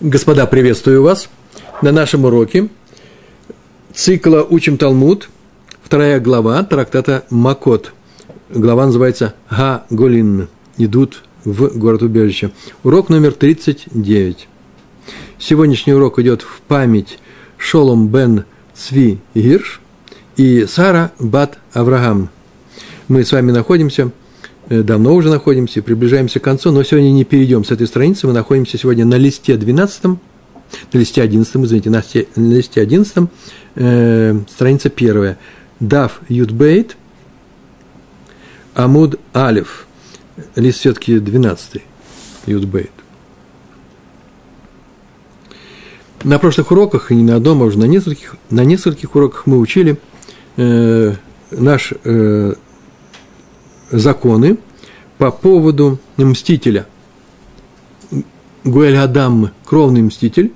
Господа, приветствую вас на нашем уроке цикла «Учим Талмуд», вторая глава трактата Макот. Глава называется «Га Голин» – «Идут в город-убежище». Урок номер 39. Сегодняшний урок идет в память Шолом бен Цви Гирш и Сара бат Авраам. Мы с вами находимся – давно уже находимся, приближаемся к концу, но сегодня не перейдем с этой страницы, мы находимся сегодня на листе 12, на листе 11, извините, на листе, на листе 11, э, страница первая. Дав Ютбейт, Амуд Алиф, лист все-таки 12, Ютбейт. На прошлых уроках, и не на одном, а уже на нескольких, на нескольких уроках мы учили э, наш э, законы по поводу мстителя. Гуэль Адам, кровный мститель,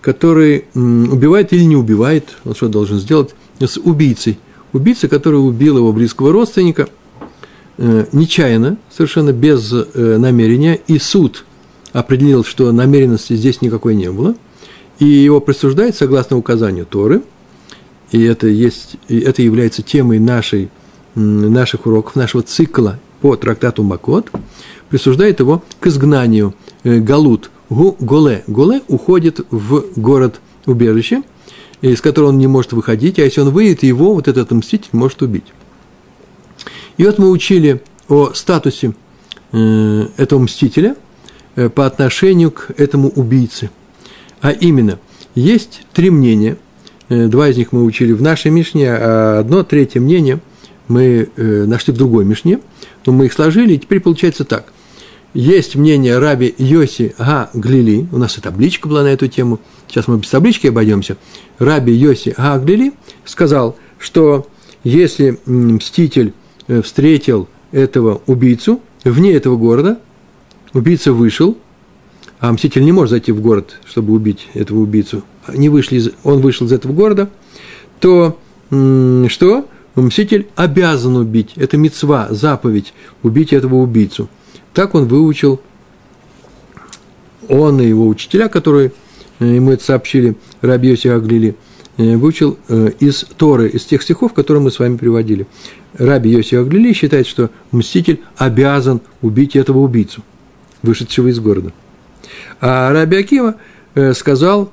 который убивает или не убивает, он что должен сделать, с убийцей. Убийца, который убил его близкого родственника, э, нечаянно, совершенно без э, намерения, и суд определил, что намеренности здесь никакой не было, и его присуждает согласно указанию Торы, и это, есть, и это является темой нашей наших уроков, нашего цикла по трактату Макот, присуждает его к изгнанию э, Галут, гу, Голе. Голе уходит в город-убежище, из которого он не может выходить, а если он выйдет, его вот этот мститель может убить. И вот мы учили о статусе э, этого мстителя э, по отношению к этому убийце. А именно, есть три мнения, два из них мы учили в нашей Мишне, а одно третье мнение – мы э, нашли в другой Мишне, но мы их сложили, и теперь получается так. Есть мнение Раби Йоси Га Глили, у нас и табличка была на эту тему, сейчас мы без таблички обойдемся. Раби Йоси Га Глили сказал, что если мститель э, встретил этого убийцу вне этого города, убийца вышел, а мститель не может зайти в город, чтобы убить этого убийцу, не вышли он вышел из этого города, то что? Мститель обязан убить. Это мецва, заповедь, убить этого убийцу. Так он выучил, он и его учителя, которые э, ему это сообщили, Раби Аглили, э, выучил э, из Торы, из тех стихов, которые мы с вами приводили. Раби Йоси Аглили считает, что мститель обязан убить этого убийцу, вышедшего из города. А Раби Акива сказал,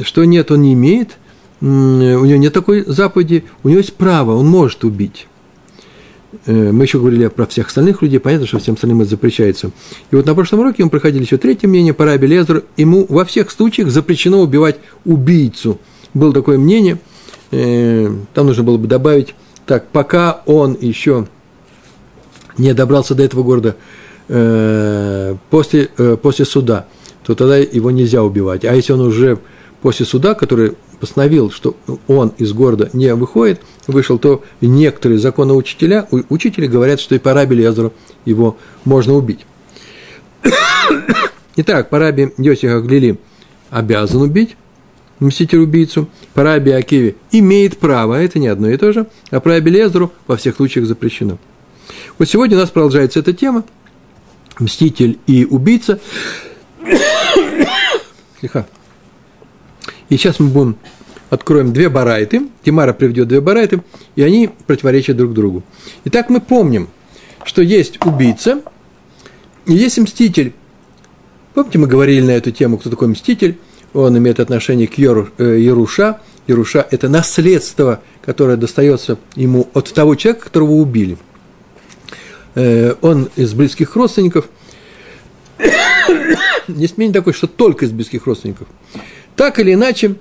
что нет, он не имеет, у него нет такой заповеди, у него есть право, он может убить. Э, мы еще говорили про всех остальных людей, понятно, что всем остальным это запрещается. И вот на прошлом уроке мы проходили еще третье мнение по Раби Лезеру, ему во всех случаях запрещено убивать убийцу. Было такое мнение, э, там нужно было бы добавить, так, пока он еще не добрался до этого города э, после, после суда, то тогда его нельзя убивать. А если он уже после суда, который постановил, что он из города не выходит, вышел, то некоторые законоучителя, учители говорят, что и по Раби Лезеру его можно убить. Итак, по Раби Йосиха Глили обязан убить мститель-убийцу, по Раби Акиве имеет право, это не одно и то же, а по Раби Лезеру во всех случаях запрещено. Вот сегодня у нас продолжается эта тема, мститель и убийца. Слегка. И сейчас мы будем откроем две барайты. Тимара приведет две барайты, и они противоречат друг другу. Итак, мы помним, что есть убийца и есть мститель. Помните, мы говорили на эту тему, кто такой мститель? Он имеет отношение к Яруша. Э, Яруша – это наследство, которое достается ему от того человека, которого убили. Э, он из близких родственников. Есть мнение такое, что только из близких родственников. Так или иначе,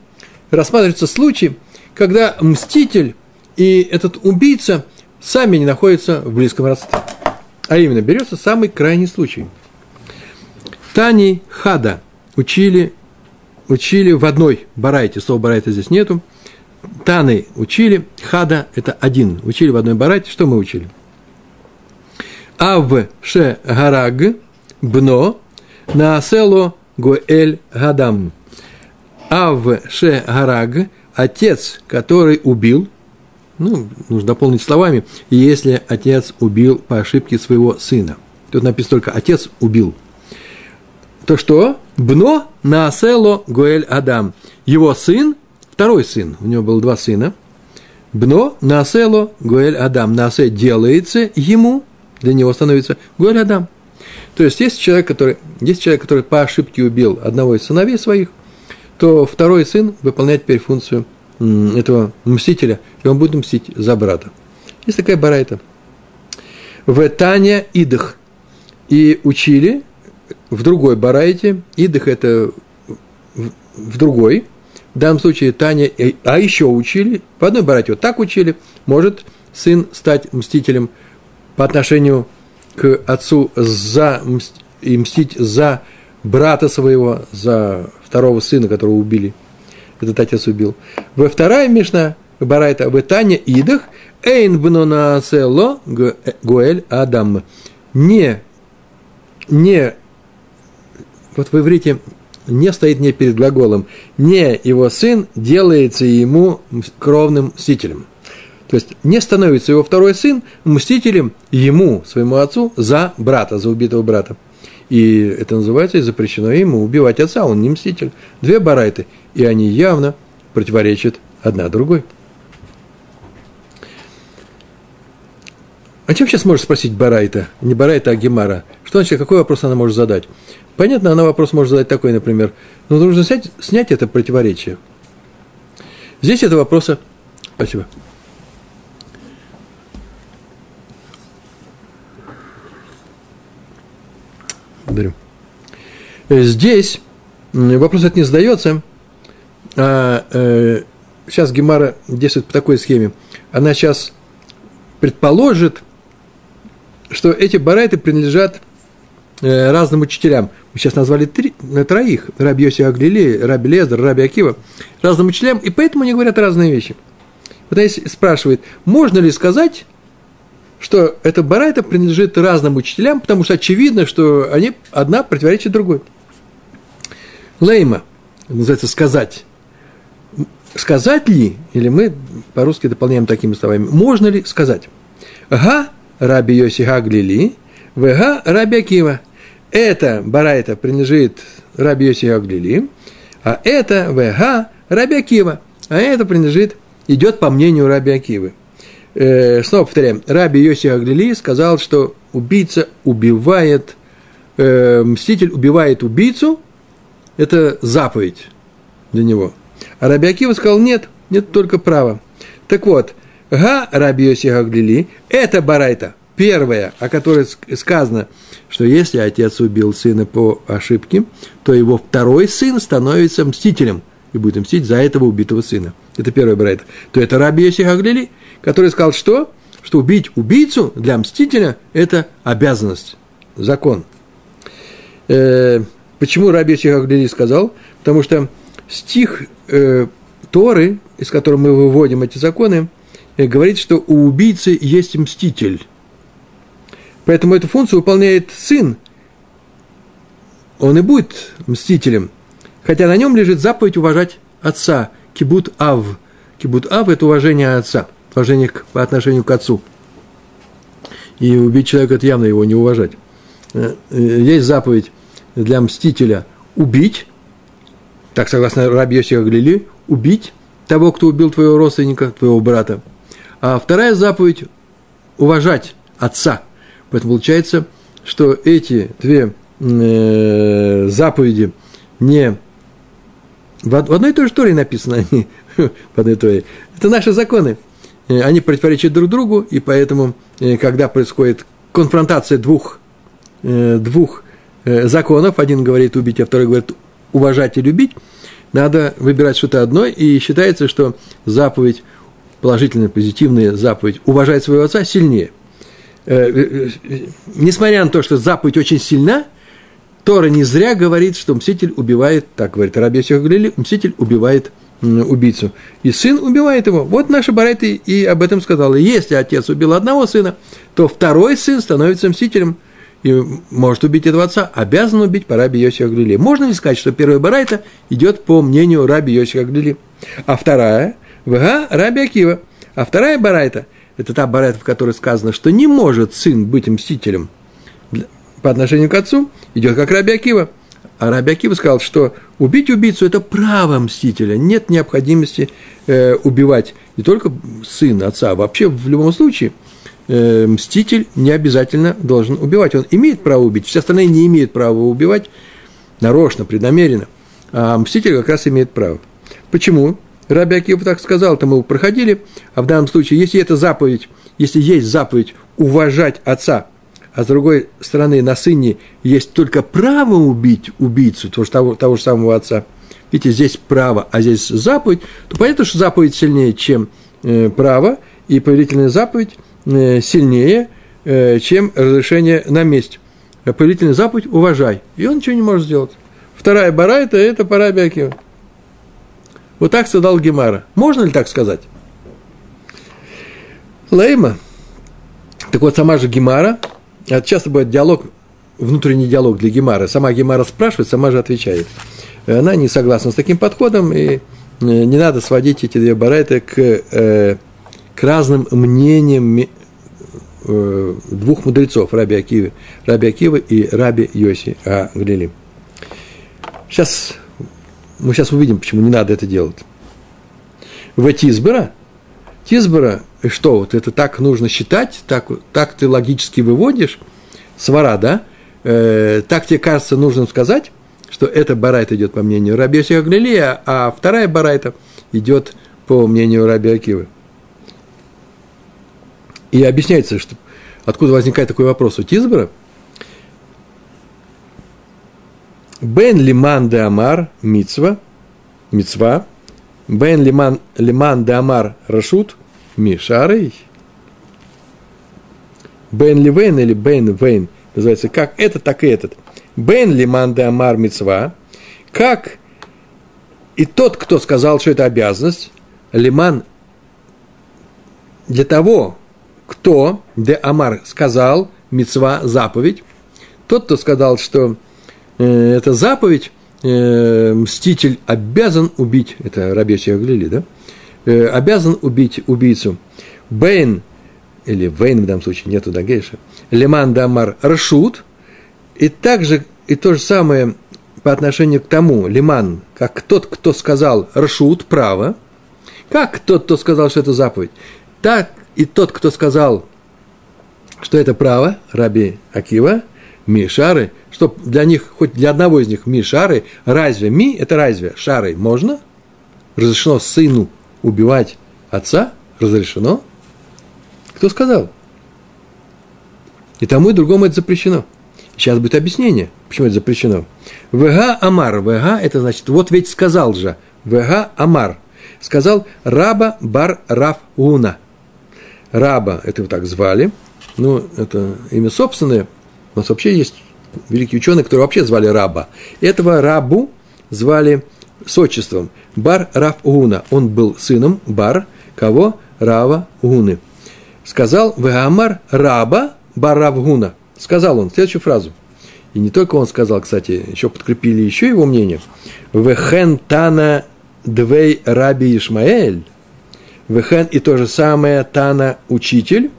рассматривается случай, когда мститель и этот убийца сами не находятся в близком родстве. А именно, берется самый крайний случай. Тани Хада учили, учили в одной барайте, слова барайта здесь нету. Таны учили, Хада – это один. Учили в одной барайте. Что мы учили? Ав ше гараг бно на село гоэль гадам. Ав Ше Гараг, отец, который убил, ну, нужно дополнить словами, если отец убил по ошибке своего сына. Тут написано только «отец убил». то что? Бно наасело Гуэль Адам. Его сын, второй сын, у него было два сына, Бно наасело Гуэль Адам. Наасе делается ему, для него становится Гуэль Адам. То есть, есть человек, который, есть человек, который по ошибке убил одного из сыновей своих, то второй сын выполняет теперь функцию этого мстителя, и он будет мстить за брата. Есть такая барайта. В Таня Идах. И учили в другой барайте, Идах – это в другой, в данном случае Таня, а еще учили, по одной барате вот так учили, может сын стать мстителем по отношению к отцу за, и мстить за брата своего, за второго сына, которого убили. Этот отец убил. Во вторая Мишна, Барайта, в Таня Идах, Эйн бнона село Гуэль Адам. Не, не, вот в иврите не стоит не перед глаголом, не его сын делается ему кровным мстителем. То есть не становится его второй сын мстителем ему, своему отцу, за брата, за убитого брата. И это называется, и запрещено ему убивать отца, он не мститель. Две барайты, и они явно противоречат одна другой. А чем сейчас может спросить Барайта? Не Барайта, а Гемара. Что значит, какой вопрос она может задать? Понятно, она вопрос может задать такой, например. Но нужно снять, снять это противоречие. Здесь это вопроса... Спасибо. Благодарю. Здесь вопрос это не задается, а э, сейчас Гемара действует по такой схеме. Она сейчас предположит, что эти барайты принадлежат э, разным учителям. Мы сейчас назвали три, э, троих. Раби Йоси Аглили, Раби Лезер, Раби Акива. Разным учителям, и поэтому они говорят разные вещи. Вот здесь спрашивает, можно ли сказать, что эта барайта принадлежит разным учителям, потому что очевидно, что они одна противоречит другой. Лейма, называется сказать. Сказать ли, или мы по-русски дополняем такими словами, можно ли сказать? Га Раби Йоси Гаглили, Вега Раби Акива. Это барайта принадлежит Раби Йоси Гаглили, а это Вега Раби Акива. А это принадлежит, идет по мнению Раби Акивы. Э, снова повторяем, Раби Йоси Аглили сказал, что убийца убивает, э, мститель убивает убийцу, это заповедь для него. А Раби Акива сказал, нет, нет только право. Так вот, Га Раби Йоси Аглили, это барайта, первая, о которой сказано, что если отец убил сына по ошибке, то его второй сын становится мстителем и будет мстить за этого убитого сына. Это первая барайта. То это Раби Йоси Аглили, который сказал, что? Что убить убийцу для мстителя – это обязанность, закон. Э, почему Раби Сихаглили сказал? Потому что стих э, Торы, из которого мы выводим эти законы, э, говорит, что у убийцы есть мститель. Поэтому эту функцию выполняет сын. Он и будет мстителем. Хотя на нем лежит заповедь уважать отца. Кибут Ав. Кибут Ав – это уважение отца – уважение к, по отношению к отцу. И убить человека – это явно его не уважать. Э, э, есть заповедь для мстителя убить, так согласно Раби Йосифа Галили, убить того, кто убил твоего родственника, твоего брата. А вторая заповедь – уважать отца. Поэтому получается, что эти две э, заповеди не в одной и той же Торе написаны они, в одной и той. Это наши законы. Э, они противоречат друг другу, и поэтому, э, когда происходит конфронтация двух, э, двух законов, один говорит убить, а второй говорит уважать и любить, надо выбирать что-то одно, и считается, что заповедь, положительная, позитивная заповедь уважать своего отца сильнее. Несмотря на то, что заповедь очень сильна, Тора не зря говорит, что мститель убивает, так говорит Раби Галили, мститель убивает убийцу. И сын убивает его. Вот наши барайты и об этом сказал. Если отец убил одного сына, то второй сын становится мстителем и может убить этого отца, обязан убить по раби Йосифа Глили. Можно ли сказать, что первая барайта идет по мнению раби Йосифа Глили, а вторая – ВГ раби Акива. А вторая барайта – это та барайта, в которой сказано, что не может сын быть мстителем по отношению к отцу, идет как раби Акива. А Раби Акива сказал, что убить убийцу – это право мстителя. Нет необходимости э, убивать не только сына, отца, а вообще в любом случае э, мститель не обязательно должен убивать. Он имеет право убить, все остальные не имеют права убивать нарочно, преднамеренно. А мститель как раз имеет право. Почему? Раби Акива так сказал, это мы проходили, а в данном случае, если это заповедь, если есть заповедь уважать отца – а с другой стороны на сыне есть только право убить убийцу, того, того, того же самого отца, видите, здесь право, а здесь заповедь, то понятно, что заповедь сильнее, чем э, право, и повелительная заповедь э, сильнее, э, чем разрешение на месть. А повелительная заповедь – уважай, и он ничего не может сделать. Вторая барайта – это пара Биакива. Вот так сказал Гемара. Можно ли так сказать? Лейма. Так вот, сама же Гемара это часто бывает диалог, внутренний диалог для Гемара. Сама Гемара спрашивает, сама же отвечает. Она не согласна с таким подходом, и э, не надо сводить эти две барайты к, э, к разным мнениям э, двух мудрецов, Раби Акивы, Раби Акивы и Раби Йоси Аглили. Сейчас, мы сейчас увидим, почему не надо это делать. В Тизбера, Тизбера что, вот это так нужно считать, так, так ты логически выводишь, свара, да? Э, так тебе кажется нужно сказать, что это барайта идет по мнению Раби Галилея, а вторая барайта идет по мнению Раби Акивы. И объясняется, что откуда возникает такой вопрос у Тизбера. בין למאן דאמר מצוה, מצוה, בין למאן, למאן דאמר רשות – משרי. בין לבין или בין ובין называется как этот, так и этот. בין למאן דאמר מצוה, как и тот, кто сказал, что это обязанность, למאן для того, кто דאמר сказал, מצוה заповедь, тот, кто сказал, что э, это заповедь, э, мститель обязан убить, это Рабеси Аглили, да, э, обязан убить убийцу. Бейн, или Вейн в данном случае, нету Дагейша, Леман Дамар Рашут, и также, и то же самое по отношению к тому, Лиман, как тот, кто сказал Рашут, право, как тот, кто сказал, что это заповедь, так и тот, кто сказал, что это право, Раби Акива, Мишары, что для них, хоть для одного из них Мишары, разве Ми, это разве Шары можно? Разрешено сыну убивать отца разрешено? Кто сказал? И тому и другому это запрещено. Сейчас будет объяснение, почему это запрещено. Вега Амар. Вега – это значит, вот ведь сказал же. Вега Амар. Сказал Раба Бар Раф Уна. Раба, это его так звали. Ну, это имя собственное. У нас вообще есть великие ученые, которые вообще звали Раба. Этого Рабу звали с отчеством. Бар Рав Уна. Он был сыном Бар, кого? Рава Уны. Сказал Веамар Раба Бар Рав Гуна. Сказал он следующую фразу. И не только он сказал, кстати, еще подкрепили еще его мнение. Вехен Тана Двей Раби Ишмаэль. Вехен и то же самое Тана учитель.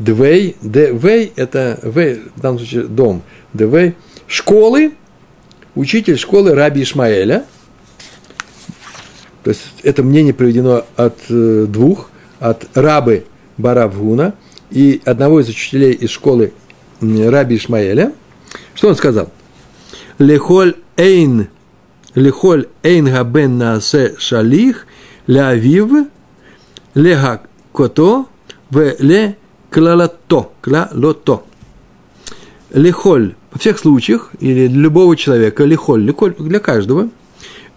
Двей, Двей это Вей, в данном случае дом. Двей школы, учитель школы Раби Ишмаэля – то есть это мнение приведено от э, двух, от рабы Баравгуна и одного из учителей из школы Раби Ишмаэля. Что он сказал? Лехоль эйн, лехоль эйн габен наасе шалих, леавив, лега кото, в ле клалато, клалото. Лехоль, во всех случаях, или для любого человека, лехоль, лехоль для каждого –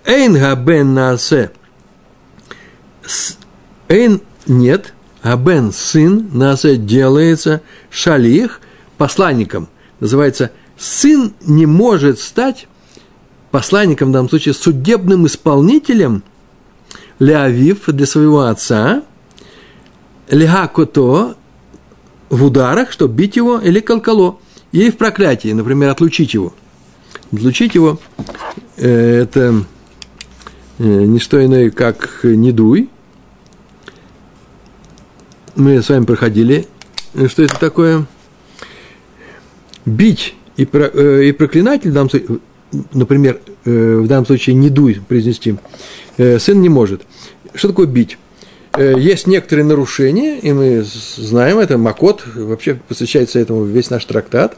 Эйн габен наасе. Эйн нет, а бен сын наасе делается шалих посланником. Называется сын не может стать посланником, в данном случае судебным исполнителем Леавив для своего отца, Легакото в ударах, чтобы бить его, или колкало, или в проклятии, например, отлучить его. Отлучить его э, – это Э, не что иное, как недуй. Мы с вами проходили, э, что это такое. Бить и, про, и проклинатель, например, э, в данном случае не дуй произнести, сын не может. Что такое бить? Э, есть некоторые нарушения, и мы знаем это, Макот, вообще посвящается этому весь наш трактат.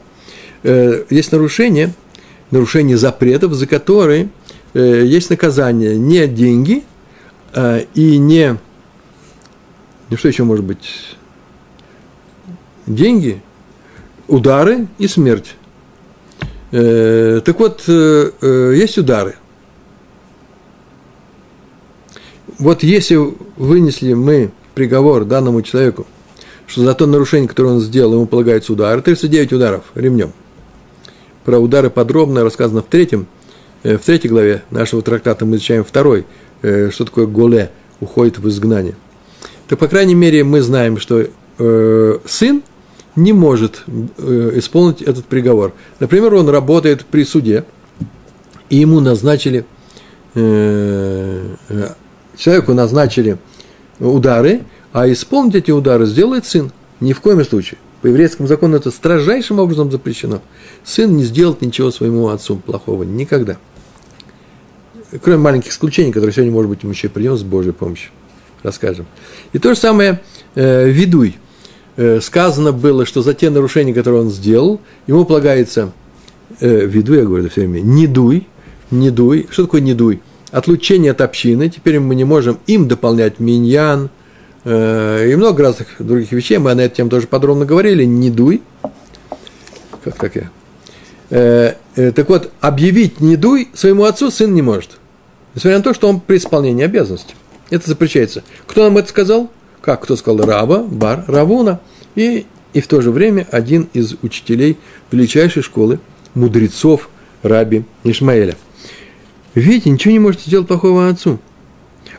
Есть нарушения, нарушения запретов, за которые есть наказание не деньги и не... Ну, что еще может быть? Деньги, удары и смерть. Э, так вот, э, э, есть удары. Вот если вынесли мы приговор данному человеку, что за то нарушение, которое он сделал, ему полагается удар, 39 ударов ремнем. Про удары подробно рассказано в третьем, в третьей главе нашего трактата мы изучаем второй, что такое голе, уходит в изгнание. То, по крайней мере, мы знаем, что э, сын – не может э, исполнить этот приговор. Например, он работает при суде, и ему назначили, э, э, человеку назначили удары, а исполнить эти удары сделает сын. Ни в коем случае. По еврейскому закону это строжайшим образом запрещено. Сын не сделает ничего своему отцу плохого. Никогда. Кроме маленьких исключений, которые сегодня, может быть, мы еще придем с Божьей помощью. Расскажем. И то же самое э, ведуй – Э, сказано было, что за те нарушения, которые он сделал, ему полагается, э, виду, я говорю все время, не дуй, не дуй. Что такое не дуй? Отлучение от общины, теперь мы не можем им дополнять миньян э, и много разных других вещей, мы на эту тему тоже подробно говорили, не дуй. Как так я? Э, э, так вот, объявить не дуй своему отцу сын не может. Несмотря на то, что он при исполнении обязанностей. Это запрещается. Кто нам это сказал? как кто сказал, Раба, Бар, Равуна, и, и в то же время один из учителей величайшей школы мудрецов Раби Ишмаэля. Видите, ничего не можете сделать плохого отцу.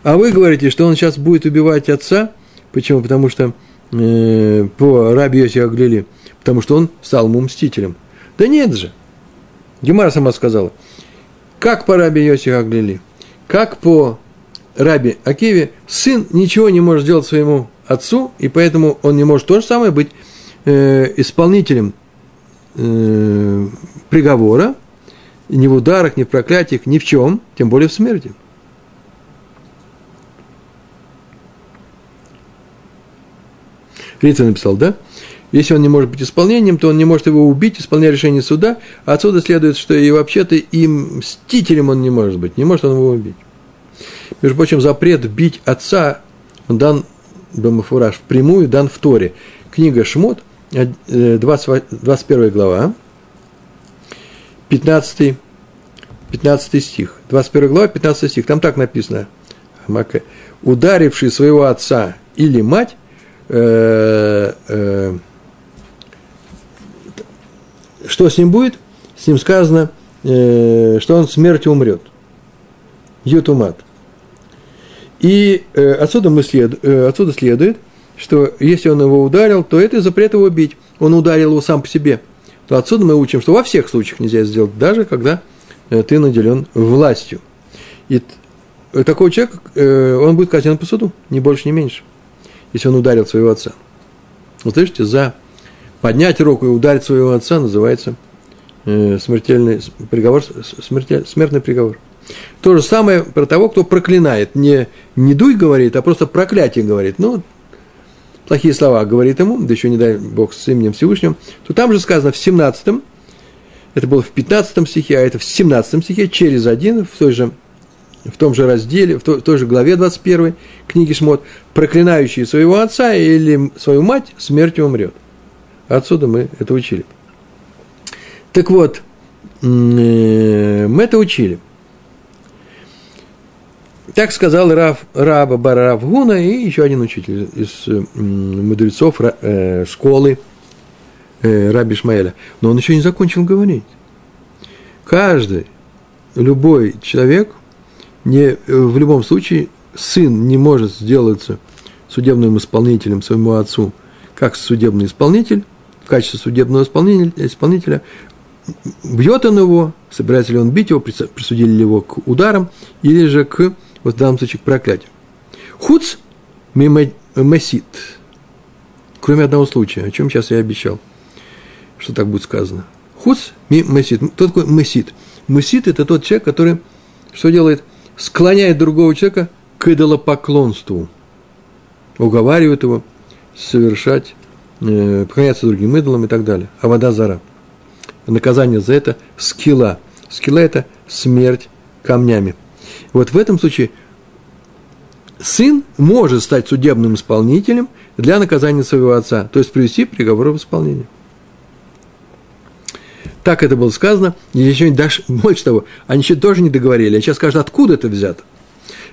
А вы говорите, что он сейчас будет убивать отца. Почему? Потому что э, по Раби Йоси Аглили, потому что он стал ему мстителем. Да нет же. Гемара сама сказала. Как по Раби Йоси Аглили, как по Раби Акиве, сын ничего не может сделать своему отцу, и поэтому он не может то же самое быть э, исполнителем э, приговора, ни в ударах, ни в проклятиях, ни в чем, тем более в смерти. Рица написал, да? Если он не может быть исполнением, то он не может его убить, исполняя решение суда. А отсюда следует, что и вообще-то и мстителем он не может быть. Не может он его убить. Между прочим, запрет бить отца дан Бамафураж впрямую дан в Торе. Книга Шмот, 20, 21 глава, 15, 15 стих. 21 глава, 15 стих. Там так написано. Ударивший своего отца или мать, э, э, что с ним будет? С ним сказано, э, что он смертью умрет. Ютумат. И э, отсюда, мы след, э, отсюда следует, что если он его ударил, то это запрет его бить. Он ударил его сам по себе. То отсюда мы учим, что во всех случаях нельзя сделать, даже когда э, ты наделен властью. И э, такой человек, э, он будет казнен по суду, ни больше, ни меньше, если он ударил своего отца. Вот слышите, за поднять руку и ударить своего отца называется смертельный приговор, смертель, смертный приговор. То же самое про того, кто проклинает. Не, не дуй говорит, а просто проклятие говорит. Ну, плохие слова говорит ему, да еще не дай Бог с именем Всевышним, то там же сказано в 17 это было в 15 стихе, а это в 17 стихе, через один, в той же в том же разделе, в той, в той же главе 21 книги Шмот, проклинающий своего отца или свою мать, смертью умрет. Отсюда мы это учили. Так вот, э, мы это учили. Так сказал Рав, Раба Баравгуна и еще один учитель из мудрецов э, школы э, Раби Шмаэля. Но он еще не закончил говорить. Каждый, любой человек, не, в любом случае, сын не может сделаться судебным исполнителем своему отцу, как судебный исполнитель, в качестве судебного исполнителя, исполнителя бьет он его, собирается ли он бить его, присудили ли его к ударам, или же к вот в данном случае к проклятию. Хуц месит. Кроме одного случая, о чем сейчас я обещал, что так будет сказано. Хуц месит. Кто такой месит? Мусит – это тот человек, который что делает? Склоняет другого человека к идолопоклонству. Уговаривает его совершать, э, поклоняться другим идолам и так далее. А вода зара. Наказание за это – скилла. Скилла – это смерть камнями. Вот в этом случае сын может стать судебным исполнителем для наказания своего отца, то есть привести приговор в исполнение. Так это было сказано, и еще даже больше того, они еще тоже не договорили, а сейчас скажут, откуда это взято.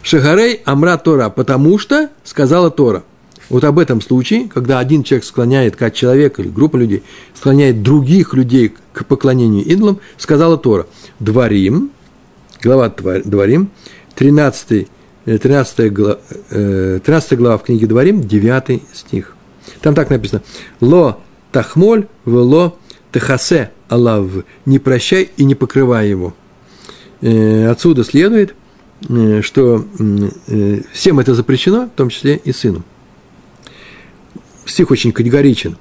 Шагарей Амра Тора, потому что сказала Тора. Вот об этом случае, когда один человек склоняет, как человек или группа людей, склоняет других людей к поклонению идолам, сказала Тора. Дворим, глава Дворим, 13, 13, глава, 13 глава в книге Дворим, 9 стих. Там так написано. Ло тахмоль, вело Техасе Аллах, не прощай и не покрывай его. Э, отсюда следует, э, что э, всем это запрещено, в том числе и сыну. Стих очень категоричен.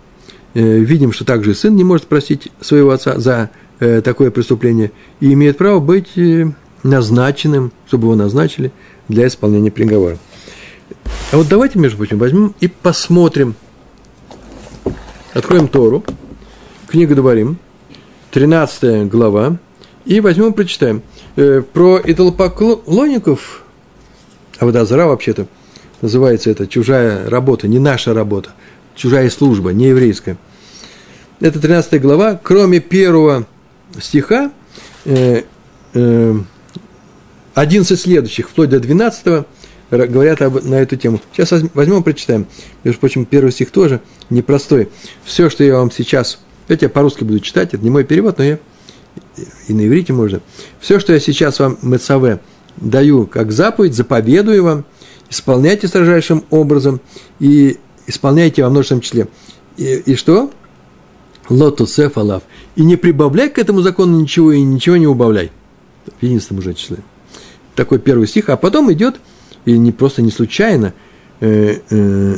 Видим, что также сын не может простить своего отца за такое преступление и имеет право быть назначенным, чтобы его назначили для исполнения приговора. А вот давайте, между прочим, возьмем и посмотрим. Откроем Тору, книга Дворим, 13 глава, и возьмем и прочитаем. Э, про идолопоклонников, а Водозара вообще-то называется это чужая работа, не наша работа, чужая служба, не еврейская. Это 13 глава, кроме первого стиха, э, э, 11 следующих, вплоть до 12 говорят об, на эту тему. Сейчас возьмем и прочитаем. Между прочим, первый стих тоже непростой. Все, что я вам сейчас это я по-русски буду читать, это не мой перевод, но я и на иврите можно. Все, что я сейчас вам, Мецаве, даю как заповедь, заповедую вам, исполняйте строжайшим образом и исполняйте во множественном числе. И, и что? Лоту сефалав. И не прибавляй к этому закону ничего, и ничего не убавляй. В единственном уже числе. Такой первый стих. А потом идет, и не просто не случайно, э, э,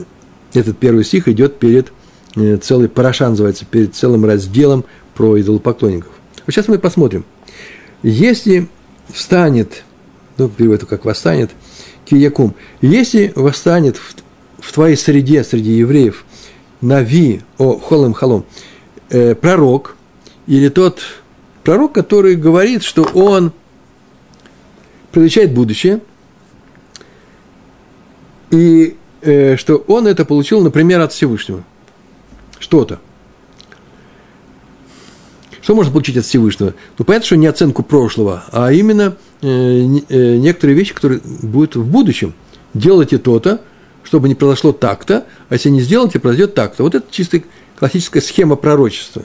этот первый стих идет перед Э, целый параша называется, перед целым разделом про идолопоклонников. Вот сейчас мы посмотрим. Если встанет, ну, перевод как восстанет, киякум, если восстанет в, в твоей среде, среди евреев, нави, о, холем халом, э, пророк, или тот пророк, который говорит, что он предвещает будущее, и э, что он это получил, например, от Всевышнего – что-то. Что можно получить от Всевышнего? Ну, понятно, что не оценку прошлого, а именно э, э, некоторые вещи, которые будут в будущем. Делайте то-то, чтобы не произошло так-то, а если не сделаете, произойдет так-то. Вот это чисто классическая схема пророчества.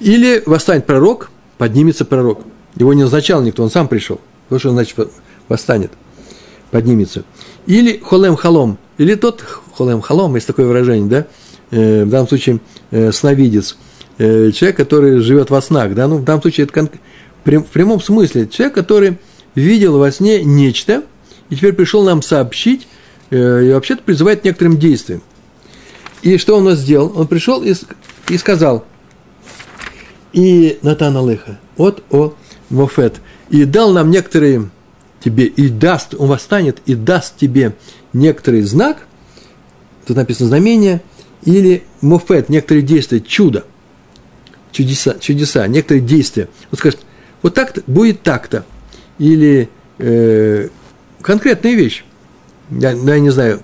Или восстанет пророк, поднимется пророк. Его не назначал никто, он сам пришел. Вот что значит восстанет, поднимется. Или холем халом, или тот холем халом, есть такое выражение, да, э, в данном случае э, сновидец, э, человек, который живет во снах, да, ну, в данном случае это в прямом смысле человек, который видел во сне нечто, и теперь пришел нам сообщить, и вообще-то призывает к некоторым действиям. И что он нас сделал? Он пришел и, и сказал, и Натан Алыха, от о Мофет, и дал нам некоторые тебе, и даст, он восстанет и даст тебе некоторый знак, тут написано знамение, или мофет, некоторые действия, чудо, чудеса, чудеса некоторые действия. Он скажет, вот так-то, будет так-то. Или э, конкретная вещь. Я, я не знаю,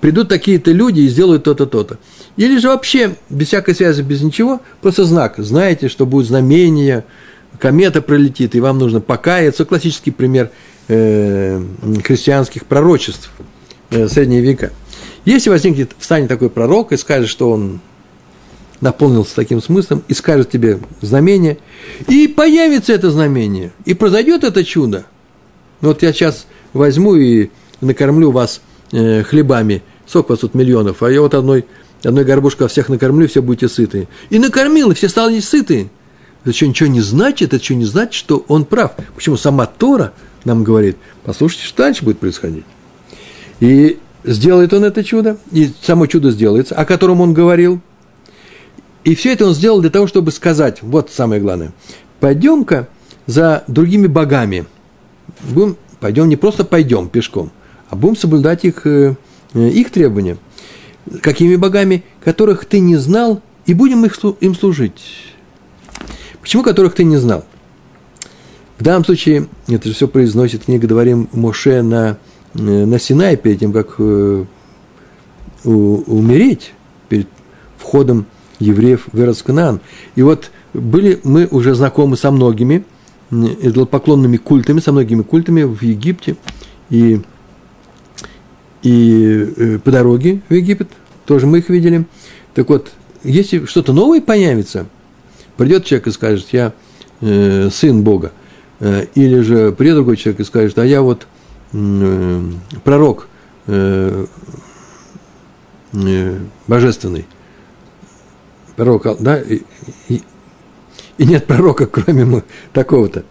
придут такие-то люди и сделают то-то, то-то. Или же вообще, без всякой связи, без ничего, просто знак. Знаете, что будет знамение, комета пролетит, и вам нужно покаяться. Классический пример э, христианских пророчеств – Э, средние века. Если возникнет, встанет такой пророк и скажет, что он наполнился таким смыслом, и скажет тебе знамение, и появится это знамение, и произойдет это чудо. Вот я сейчас возьму и накормлю вас э, хлебами, сколько вас тут миллионов, а я вот одной, одной горбушкой всех накормлю, все будете сыты. И накормил, и все стали сыты. Это что, ничего не значит, это что не значит, что он прав. Почему сама Тора нам говорит, послушайте, что дальше будет происходить. И сделает он это чудо, и само чудо сделается, о котором он говорил. И все это он сделал для того, чтобы сказать, вот самое главное, пойдем-ка за другими богами. Будем, пойдем, не просто пойдем пешком, а будем соблюдать их, э, их требования. Какими богами, которых ты не знал, и будем их, им служить. Почему которых ты не знал? В данном случае, это же все произносит книга «Говорим Моше» на, э, на Синай, перед тем, как э, умереть, перед входом евреев в Эрцканан. И вот были мы уже знакомы со многими идолопоклонными культами, со многими культами в Египте и, и э, по дороге в Египет, тоже мы их видели. Так вот, если что-то новое появится, придет человек и скажет, я э, сын Бога, э, или же придет другой человек и скажет, а я вот э, пророк э, э, божественный, пророк, да, и, и, и нет пророка, кроме такого-то,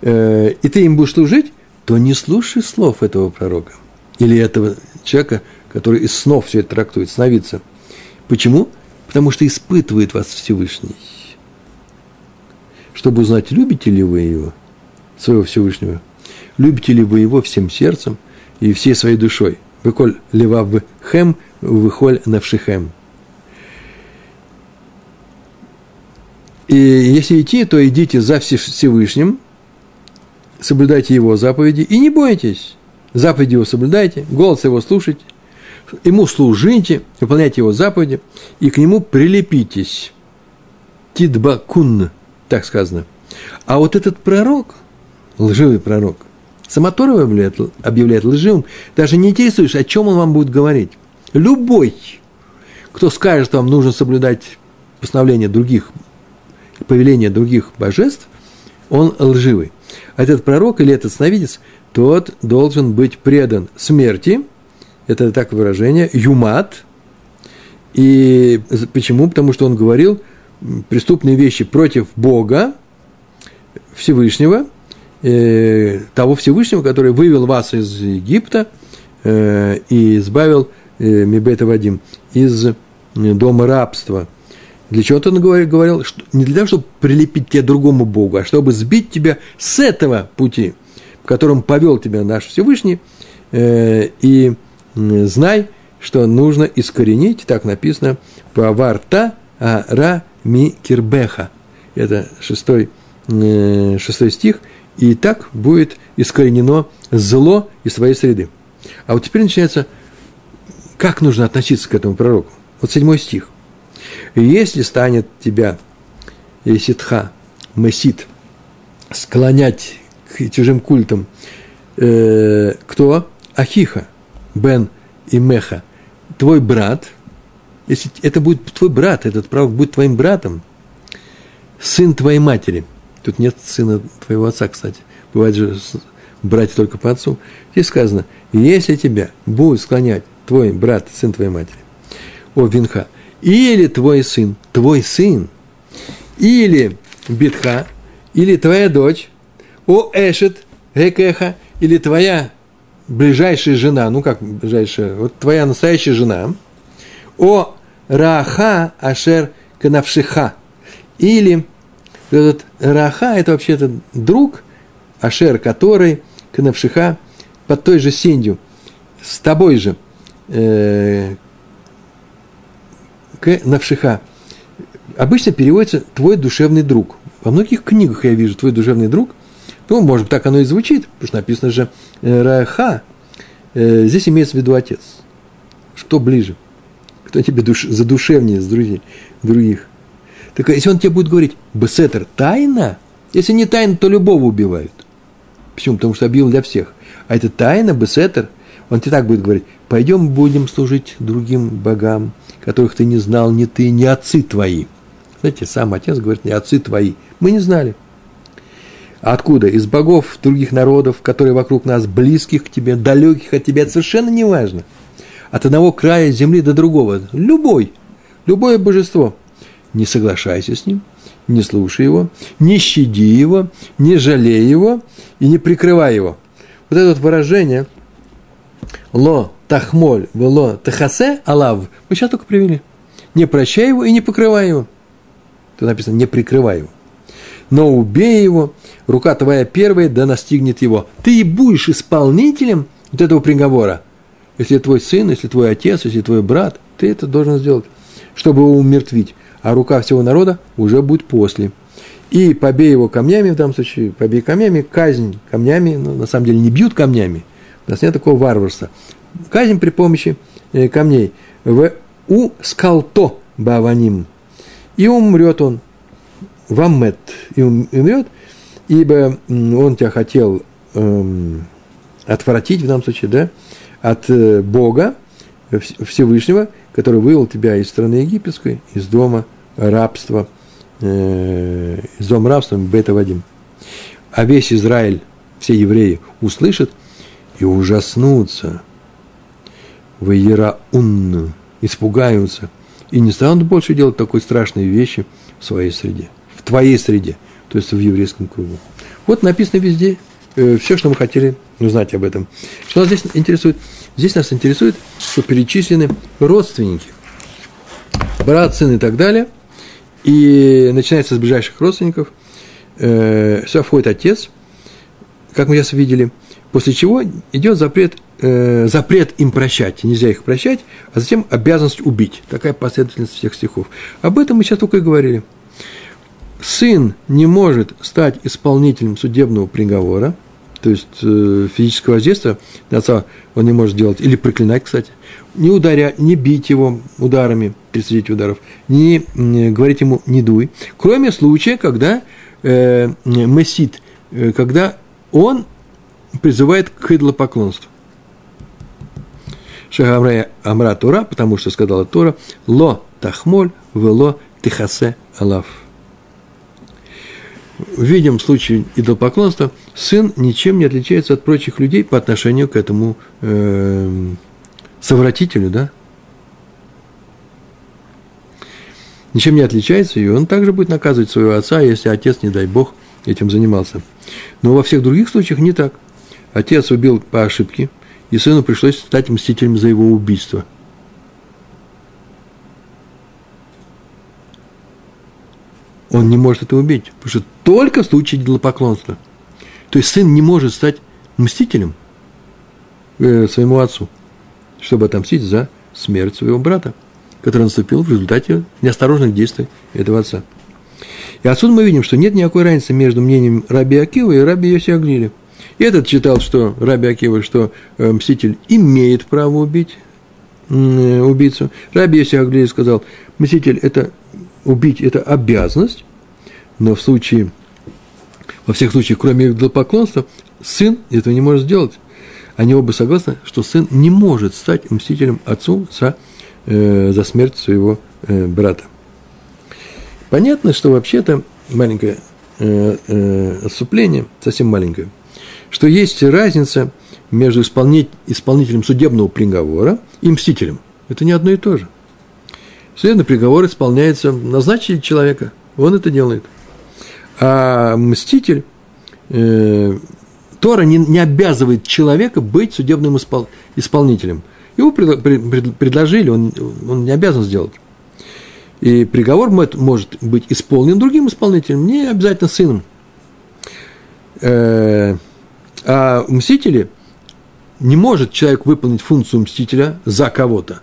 э, и ты им будешь служить, то не слушай слов этого пророка или этого человека, который из снов все это трактует, сновидца. Почему? Потому что испытывает вас Всевышний. Чтобы узнать, любите ли вы его, своего Всевышнего, любите ли вы его всем сердцем и всей своей душой. Выколь лева в хем, выхоль навшихем. И если идти, то идите за Всевышним, соблюдайте его заповеди и не бойтесь. Заповеди его соблюдайте, голос его слушайте, ему служите, выполняйте его заповеди и к нему прилепитесь. Тидбакун, так сказано. А вот этот пророк, лживый пророк, Самоторов объявляет, объявляет лживым, даже не интересуешь, о чем он вам будет говорить. Любой, кто скажет вам, нужно соблюдать постановления других, повеления других божеств, он лживый. А этот пророк или этот сновидец, тот должен быть предан смерти – это так выражение, юмат. И почему? Потому что он говорил преступные вещи против Бога, Всевышнего, э, того Всевышнего, который вывел вас из Египта э, и избавил э, Мибета Вадим из э, дома рабства. Для чего он говорил? говорил что, не для того, чтобы прилепить тебя другому Богу, а чтобы сбить тебя с этого пути, в котором повел тебя наш Всевышний, э, и знай, что нужно искоренить, так написано, Паварта Ара Ми Кирбеха. Это шестой, э, шестой стих. И так будет искоренено зло из твоей среды. А вот теперь начинается, как нужно относиться к этому пророку. Вот седьмой стих. Если станет тебя Иситха, Месит, склонять к чужим культам, э, кто? Ахиха, Бен и Меха, твой брат, если это будет твой брат, этот пророк будет твоим братом, сын твоей матери. Тут нет сына твоего отца, кстати. Бывает же братья только по отцу. Здесь сказано, если тебя будет склонять твой брат, сын твоей матери, о Винха, или твой сын, твой сын, или Битха, или твоя дочь, о Эшет, Гекеха, или твоя ближайшая жена, ну как ближайшая, вот твоя настоящая жена, о раха ашер канавшиха, или этот раха, это вообще-то друг, ашер, который канавшиха под той же сенью, с тобой же, э. Обычно переводится твой душевный друг. Во многих книгах я вижу твой душевный друг – ну, может, так оно и звучит, потому что написано же э, Раха. Э, здесь имеется в виду отец. Что ближе? Кто тебе душ, задушевнее с друзей, других? Так если он тебе будет говорить, Бесетер, тайна, если не тайна, то любого убивают. Почему? Потому что объявил для всех. А это тайна, Бесетер, он тебе так будет говорить, пойдем будем служить другим богам, которых ты не знал, ни ты, ни отцы твои. Знаете, сам отец говорит, не отцы твои. Мы не знали. Откуда? Из богов других народов, которые вокруг нас, близких к тебе, далеких от тебя, это совершенно не важно. От одного края земли до другого. Любой. Любое божество. Не соглашайся с ним, не слушай его, не щади его, не жалей его и не прикрывай его. Вот это вот выражение «ло тахмоль ло тахасе алав» мы сейчас только привели. Не прощай его и не покрывай его. Тут написано, не прикрывай его. Но убей его, рука твоя первая, да настигнет его. Ты и будешь исполнителем вот этого приговора. Если твой сын, если твой отец, если твой брат, ты это должен сделать, чтобы его умертвить. А рука всего народа уже будет после. И побей его камнями, в данном случае, побей камнями, казнь камнями, ну, на самом деле не бьют камнями, у нас нет такого варварства. Казнь при помощи э, камней. В у скалто баваним. И умрет он. Ваммет. И умрет, ибо он тебя хотел эм, отвратить, в данном случае, да, от э, Бога Всевышнего, который вывел тебя из страны египетской, из дома рабства, э, из дома рабства Бета Вадим. А весь Израиль, все евреи услышат и ужаснутся. Ваераун, испугаются и не станут больше делать такой страшные вещи в своей среде, в твоей среде, то есть в еврейском кругу. Вот написано везде э, все, что мы хотели узнать об этом. Что нас здесь интересует? Здесь нас интересует, что перечислены родственники, брат, сын и так далее. И начинается с ближайших родственников. Э, сюда входит отец, как мы сейчас видели. После чего идет запрет, э, запрет им прощать. Нельзя их прощать, а затем обязанность убить. Такая последовательность всех стихов. Об этом мы сейчас только и говорили. Сын не может стать исполнителем судебного приговора – то есть э, физического воздействия отца он не может делать, или проклинать, кстати, не ударя, не бить его ударами, 39 ударов, не говорить ему «не дуй», кроме случая, когда э, месит, э, когда он призывает к идолопоклонству. Шагамрея Амра Тора, потому что сказала Тора, ло тахмоль, вело тихасе алаф видим в случае идолопоклонства, сын ничем не отличается от прочих людей по отношению к этому э, совратителю, да? Ничем не отличается, и он также будет наказывать своего отца, если отец, не дай бог, этим занимался. Но во всех других случаях не так. Отец убил по ошибке, и сыну пришлось стать мстителем за его убийство – он не может это убить. Потому что только в случае идолопоклонства. То есть сын не может стать мстителем э, своему отцу, чтобы отомстить за смерть своего брата, который наступил в результате неосторожных действий этого отца. И отсюда мы видим, что нет никакой разницы между мнением Раби Акива и Раби Йоси. И этот читал, что Раби Акива, что э, мститель имеет право убить э, убийцу. Раби Йоси сказал, мститель – это убить – это обязанность, но в случае, во всех случаях, кроме идолопоклонства, сын этого не может сделать. Они оба согласны, что сын не может стать мстителем отцу за, э, за смерть своего э, брата. Понятно, что вообще-то маленькое э, э, отступление, совсем маленькое, что есть разница между исполнителем судебного приговора и мстителем. Это не одно и то же. Судебный приговор исполняется, назначили человека, он это делает. А мститель, э, Тора не, не обязывает человека быть судебным испол, исполнителем. Его пред, пред, предложили, он, он не обязан сделать. И приговор может быть исполнен другим исполнителем, не обязательно сыном. Э, а мстители не может человек выполнить функцию мстителя за кого-то.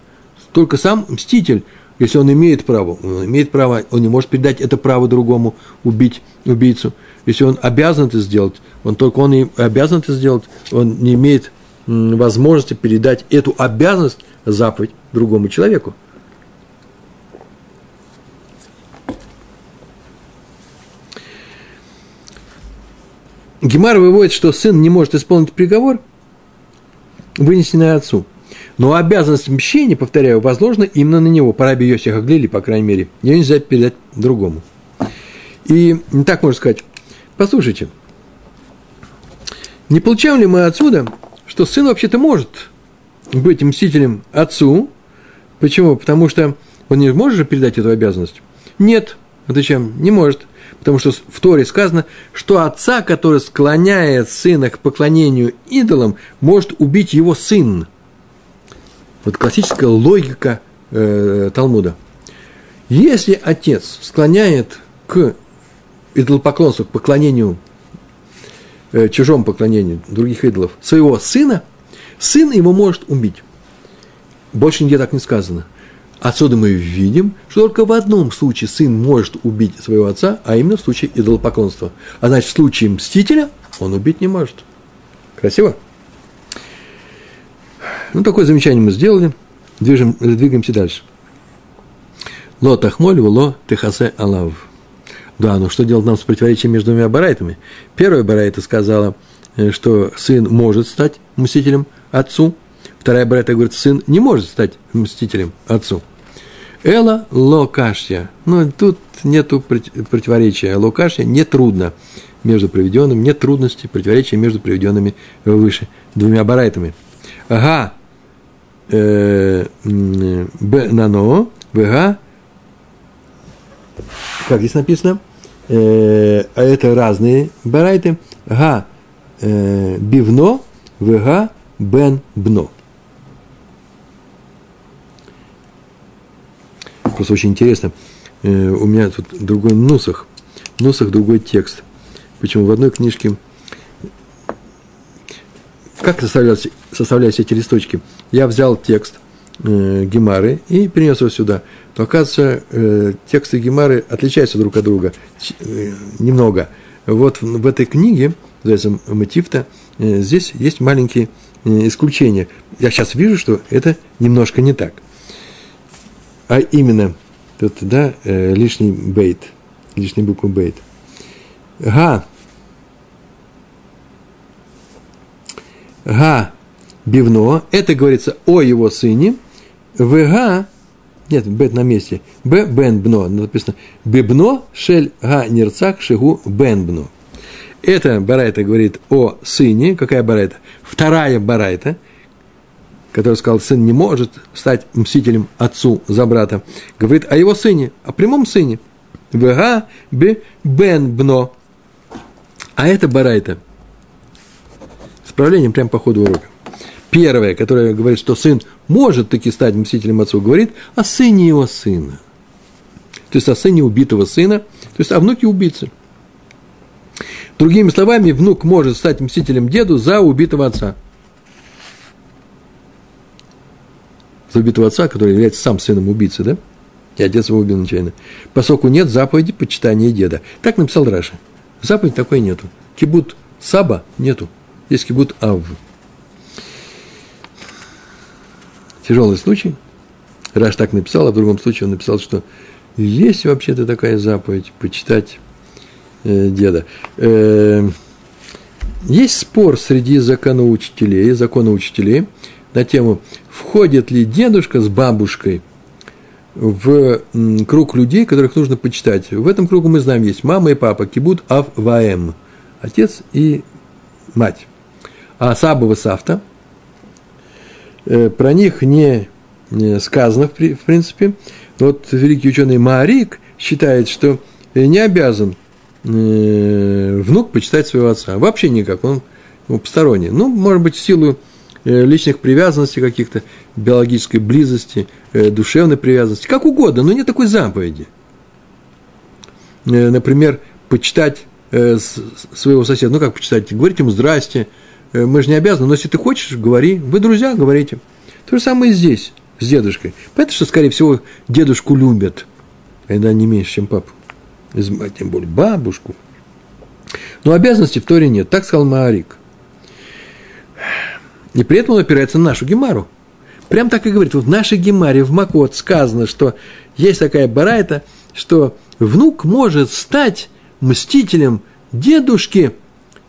Только сам мститель если он имеет право, он имеет право, он не может передать это право другому, убить убийцу. Если он обязан это сделать, он только он и обязан это сделать, он не имеет возможности передать эту обязанность, заповедь другому человеку. Гемар выводит, что сын не может исполнить приговор, вынесенный отцу – но обязанность мщения, повторяю, возложена именно на него, по раби Йоси Хаглили, по крайней мере. Ее нельзя передать другому. И так можно сказать, послушайте, не получаем ли мы отсюда, что сын вообще-то может быть мстителем отцу? Почему? Потому что он не может же передать эту обязанность? Нет, отвечаем, не может. Потому что в Торе сказано, что отца, который склоняет сына к поклонению идолам, может убить его сын – вот классическая логика э, Талмуда. Если отец склоняет к идолопоклонству, к поклонению, э, чужому поклонению других идолов, своего сына, сын его может убить. Больше нигде так не сказано. Отсюда мы видим, что только в одном случае сын может убить своего отца, а именно в случае идолопоклонства. А значит, в случае мстителя он убить не может. Красиво? Ну, такое замечание мы сделали. Движем, двигаемся дальше. Ло тахмоль, ло техасе алав. Да, но что делать нам с противоречием между двумя барайтами? Первая барайта сказала, э, что сын может стать мстителем отцу. Вторая барайта говорит, сын не может стать мстителем отцу. Эла локашья. Ну, тут нету противоречия. Локашья не трудно между приведенными, нет трудностей, противоречия между приведенными выше двумя барайтами. Ага, э, б нано, вга, как здесь написано, э, это разные барайты, га э, бивно, вга бен бно. Просто очень интересно, э, у меня тут другой нусах, нусах другой текст. Почему? В одной книжке как составлялись, составлялись эти листочки? Я взял текст э, Гемары и перенес его сюда. То, оказывается, э, тексты Гемары отличаются друг от друга э, немного. Вот в, в этой книге, называется Матифта, э, здесь есть маленькие э, исключения. Я сейчас вижу, что это немножко не так. А именно, тут, да, э, лишний бейт, лишний букву бейт. Га га бивно, это говорится о его сыне, вга, нет, бет на месте, б бен бно, написано, бебно шель га нерцах шигу бен бно. Это барайта говорит о сыне, какая барайта? Вторая барайта, которая сказал, сын не может стать мстителем отцу за брата, говорит о его сыне, о прямом сыне. Вга б бен бно. А это барайта – исправлением прямо по ходу урока. Первое, которое говорит, что сын может таки стать мстителем отцу, говорит о сыне его сына. То есть о сыне убитого сына, то есть о внуке убийцы. Другими словами, внук может стать мстителем деду за убитого отца. За убитого отца, который является сам сыном убийцы, да? И отец его убил нечаянно. Поскольку нет заповеди почитания деда. Так написал Раша. Заповеди такой нету. Кибут саба нету. Есть кибут ав. Тяжелый случай. Раш так написал, а в другом случае он написал, что есть вообще-то такая заповедь почитать э, деда. Э, есть спор среди законоучителей, законоучителей на тему, входит ли дедушка с бабушкой в круг людей, которых нужно почитать. В этом кругу мы знаем, есть мама и папа, кибут ав ваэм, отец и мать а Саба Сафта, э, про них не сказано, в принципе. Вот великий ученый Марик считает, что не обязан э, внук почитать своего отца. Вообще никак, он посторонний. Ну, может быть, в силу э, личных привязанностей каких-то, биологической близости, душевной привязанности, как угодно, но нет такой заповеди. Например, почитать своего соседа, ну как почитать, говорить ему «здрасте», мы же не обязаны, но если ты хочешь, говори. Вы друзья, говорите. То же самое и здесь, с дедушкой. Понятно, что, скорее всего, дедушку любят, когда не меньше, чем папу. Тем более бабушку. Но обязанностей в Торе нет. Так сказал Маарик. И при этом он опирается на нашу Гемару. Прям так и говорит. Вот в нашей Гемаре, в Макот сказано, что есть такая барайта, что внук может стать мстителем дедушки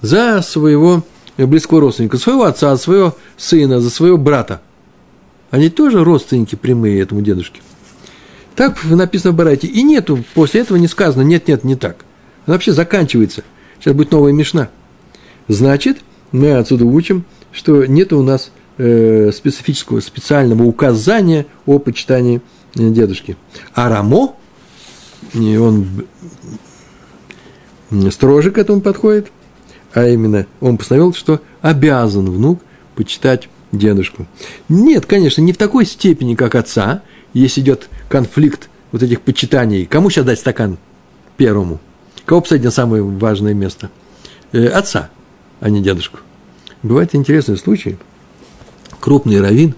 за своего близкого родственника, своего отца, своего сына, за своего брата. Они тоже родственники прямые этому дедушке. Так написано в Барайте. И нету, после этого не сказано, нет, нет, не так. Она вообще заканчивается. Сейчас будет новая мешна. Значит, мы отсюда учим, что нет у нас э, специфического, специального указания о почитании э, дедушки. А Рамо, он строже к этому подходит – а именно он постановил, что обязан внук почитать дедушку. Нет, конечно, не в такой степени, как отца, если идет конфликт вот этих почитаний. Кому сейчас дать стакан первому. Кого посадить на самое важное место? Э, отца, а не дедушку. Бывает интересный случай. Крупный раввин,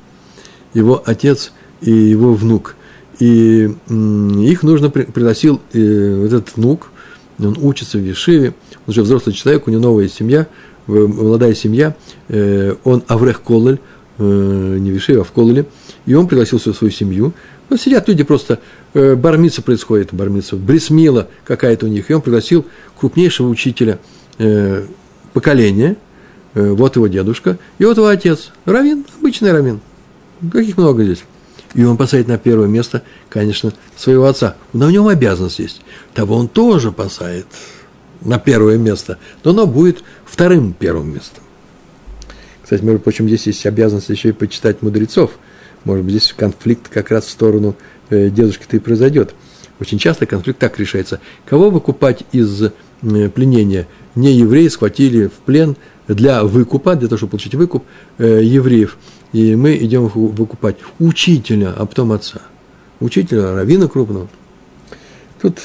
его отец и его внук. И их нужно пригласил э, этот внук, он учится в Ешиве, он уже взрослый человек, у него новая семья, молодая семья, э, он Аврех Колель, не в Ешиве, а в Колеле, и он пригласил всю свою семью. Вот сидят люди просто, бармица происходит, бармица, брисмила какая-то у них, и он пригласил крупнейшего учителя поколения – Э, вот его дедушка, и вот его отец, Равин, обычный Равин. Каких много здесь. И он посадит на первое место, конечно, своего отца. Но в нем обязанность есть. Того он тоже посадит на первое место, но оно будет вторым первым местом. Кстати, между прочим, здесь есть обязанность еще и почитать мудрецов. Может быть, здесь конфликт как раз в сторону э, дедушки-то и произойдет. Очень часто конфликт так решается. Кого выкупать из э, пленения? Не евреи схватили в плен – для выкупа, для того, чтобы получить выкуп э, евреев. И мы идем выкупать учителя, а потом отца. Учителя, равина крупного. Тут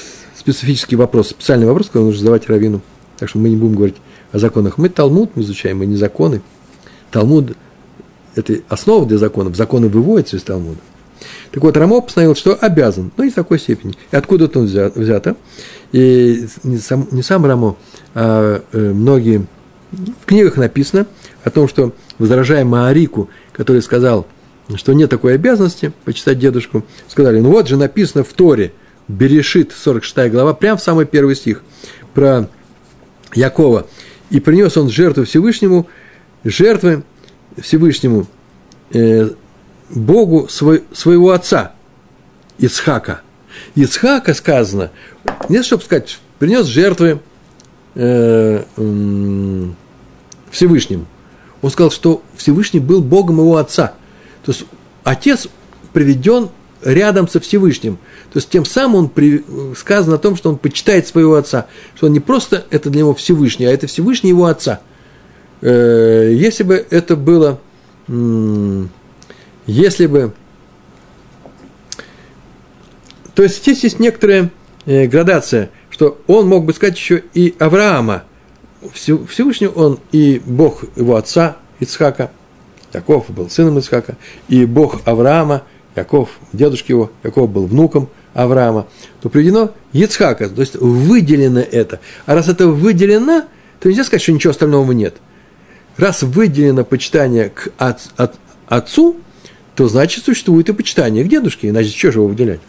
специфический вопрос, специальный вопрос, который нужно задавать равину. Так что мы не будем говорить о законах. Мы Талмуд изучаем, мы не законы. Талмуд – это основа для законов. Законы выводятся из Талмуда. Так вот, Рамо постановил, что обязан, но не в такой степени. И откуда это взято? И не сам, не сам Рамо, а э, многие в книгах написано о том, что, возражая Маарику, который сказал, что нет такой обязанности почитать дедушку, сказали, ну вот же написано в Торе, Берешит, 46 глава, прям в самый первый стих, про Якова. И принес он жертву Всевышнему, жертвы Всевышнему, э, Богу свой, своего отца, Ицхака. Ицхака сказано, нет, чтобы сказать, принес жертвы э, Всевышним. Он сказал, что Всевышний был Богом его отца. То есть отец приведен рядом со Всевышним. То есть тем самым он при, сказано о том, что он почитает своего отца, что он не просто это для него Всевышний, а это Всевышний его отца. Э, если бы это было, если бы, то есть здесь есть некоторая э, градация что он мог бы сказать еще и Авраама. Всевышний он и Бог его отца Ицхака, Яков был сыном Ицхака, и Бог Авраама, Яков, дедушка его, Яков был внуком Авраама, то приведено Ицхака, то есть выделено это. А раз это выделено, то нельзя сказать, что ничего остального нет. Раз выделено почитание к от, от, отцу, то значит существует и почитание к дедушке, иначе что же его выделять?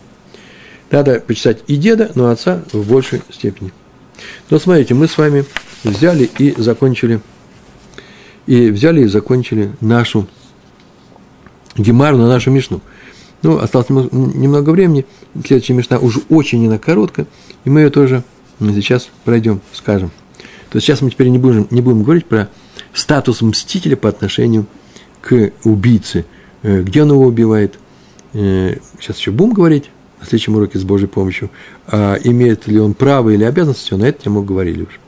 Надо почитать и деда, но отца в большей степени. Но смотрите, мы с вами взяли и закончили, и взяли и закончили нашу гемару на нашу мишну. Ну, осталось немного времени, следующая мишна уже очень она короткая, и мы ее тоже сейчас пройдем, скажем. То есть сейчас мы теперь не будем, не будем говорить про статус мстителя по отношению к убийце, э, где он его убивает. Э, сейчас еще будем говорить, на следующем уроке с Божьей помощью, а имеет ли он право или обязанности, на это мы говорили уже.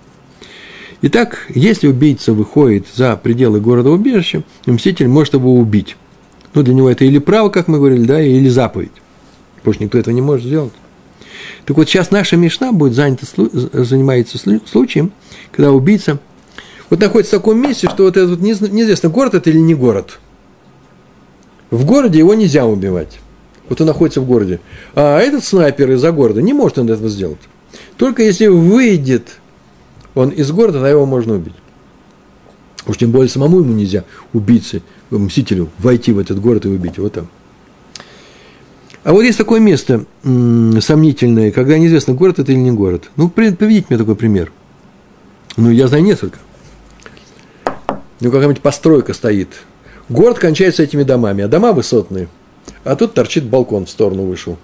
Итак, если убийца выходит за пределы города убежища, мститель может его убить. Ну, для него это или право, как мы говорили, да, или заповедь. Больше никто этого не может сделать. Так вот, сейчас наша Мишна будет занята, занимается случаем, когда убийца вот находится в таком месте, что вот этот вот неизвестно, город это или не город. В городе его нельзя убивать вот он находится в городе. А этот снайпер из-за города не может он этого сделать. Только если выйдет он из города, тогда его можно убить. Уж тем более самому ему нельзя, убийце, мстителю, войти в этот город и убить его там. А вот есть такое место сомнительное, когда неизвестно, город это или не город. Ну, приведите мне такой пример. Ну, я знаю несколько. Ну, какая-нибудь постройка стоит. Город кончается этими домами, а дома высотные – а тут торчит балкон в сторону вышел.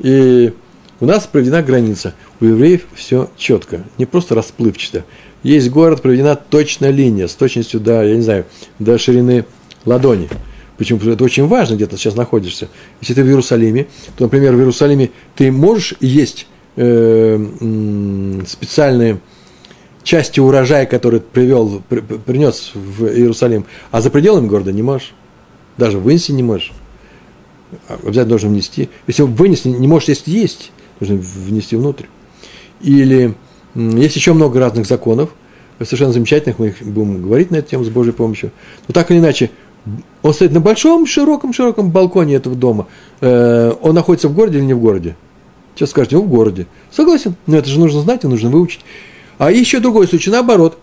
И у нас проведена граница. У евреев все четко, не просто расплывчато. Есть город, проведена точная линия с точностью до, я не знаю, до ширины ладони. Почему? Потому что это очень важно, где ты сейчас находишься. Если ты в Иерусалиме, то, например, в Иерусалиме ты можешь есть э, специальные части урожая, который привел, при, принес в Иерусалим, а за пределами города не можешь. Даже вынести не можешь. Обязательно должен внести. Если вынести не можешь есть, есть, нужно внести внутрь. или есть еще много разных законов, совершенно замечательных, мы их будем говорить на эту тему с Божьей помощью. Но так или иначе, он стоит на большом, широком, широком балконе этого дома. Э, он находится в городе или не в городе? Сейчас скажете, ну, в городе. Согласен, но это же нужно знать и нужно выучить. А еще другой случай, наоборот.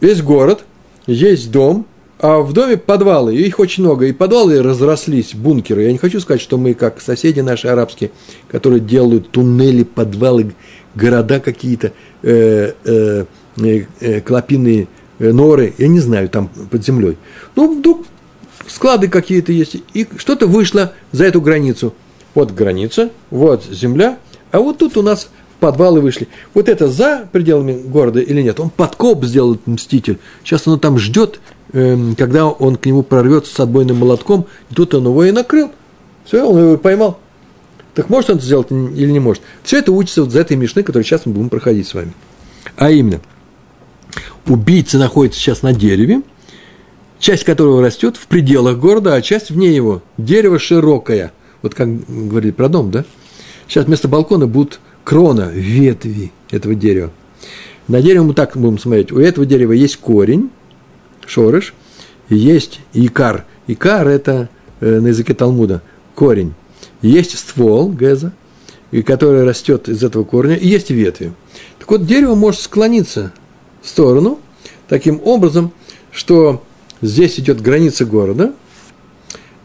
Есть город, есть дом, а в доме подвалы, их очень много, и подвалы разрослись, бункеры. Я не хочу сказать, что мы, как соседи наши арабские, которые делают туннели, подвалы, города какие-то, э, э, э, э клопиные э, норы, я не знаю, там под землей. Ну, вдруг склады какие-то есть, и что-то вышло за эту границу. Вот граница, вот земля, а вот тут у нас подвалы вышли. Вот это за пределами города или нет? Он подкоп сделал мститель. Сейчас он там ждет, эм, когда он к нему прорвется с отбойным молотком, и тут он его и накрыл. Все, он его поймал. Так может он это сделать или не может? Все это учится вот за этой мишны, которую сейчас мы будем проходить с вами. А именно, убийца находится сейчас на дереве, часть которого растет в пределах города, а часть вне его. Дерево широкое. Вот как говорили про дом, да? Сейчас вместо балкона будут крона, ветви этого дерева. На дерево мы так будем смотреть. У этого дерева есть корень, шорыш, есть икар. Икар – это э, на языке Талмуда корень. Есть ствол, геза, и который растет из этого корня, и есть ветви. Так вот, дерево может склониться в сторону, таким образом, что здесь идет граница города,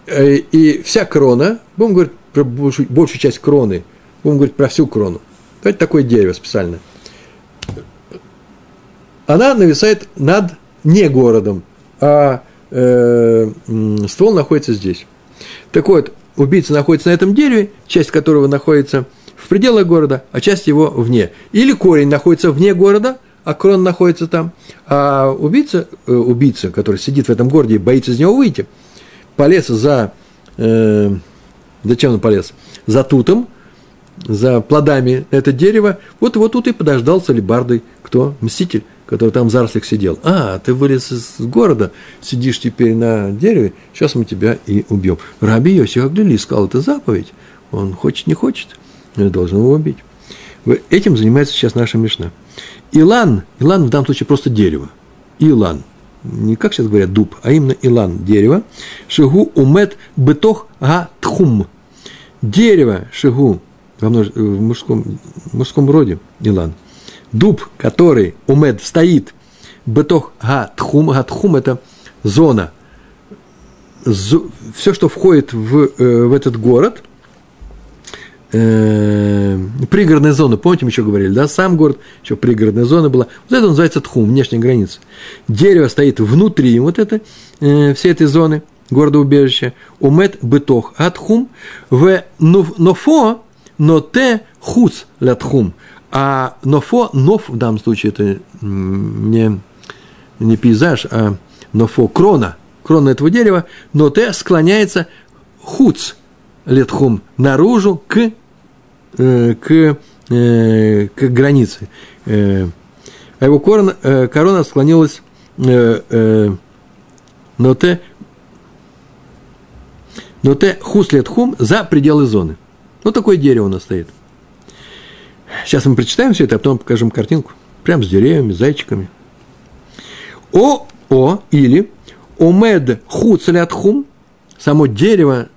э, и вся крона, будем говорить про большую, большую часть кроны, будем говорить про всю крону, Давайте такое дерево специально. Она нависает над не городом, а э, ствол находится здесь. Так вот, убийца находится на этом дереве, часть которого находится в пределах города, а часть его вне. Или корень находится вне города, а крон находится там. А убийца, э, убийца, который сидит в этом городе и боится из него выйти, полез за... Э, зачем он полез? За тутом, за плодами это дерево, вот вот тут и подождал с кто? Мститель, который там в зарослях сидел. А, ты вылез из города, сидишь теперь на дереве, сейчас мы тебя и убьем. Раби Йосиф Аглили сказал, это заповедь, он хочет, не хочет, должен его убить. Этим занимается сейчас наша Мишна. Илан, Илан в данном случае просто дерево. Илан, не как сейчас говорят дуб, а именно Илан, дерево. Шигу умет бетох га тхум. Дерево, шигу, во множ... в мужском, мужском роде Илан. Дуб, который умед стоит, бетох га тхум, га тхум – это зона, все, что входит в, э, в этот город, э, пригородная зона, помните, мы еще говорили, да, сам город, еще пригородная зона была, вот это называется тхум, внешняя граница. Дерево стоит внутри вот это, э, всей этой зоны, города-убежища, умет бетох, атхум, в нофо, но те хуц лятхум. А нофо, ноф в данном случае это не, не пейзаж, а нофо, крона, крона этого дерева, но те склоняется хуц летхум наружу к, э, к, э, к границе. Э, а его корона, корона склонилась но те но те хус летхум за пределы зоны. Вот такое дерево у нас стоит. Сейчас мы прочитаем все это, а потом покажем картинку. Прям с деревьями, с зайчиками. О, о, или омед хуцелятхум, само дерево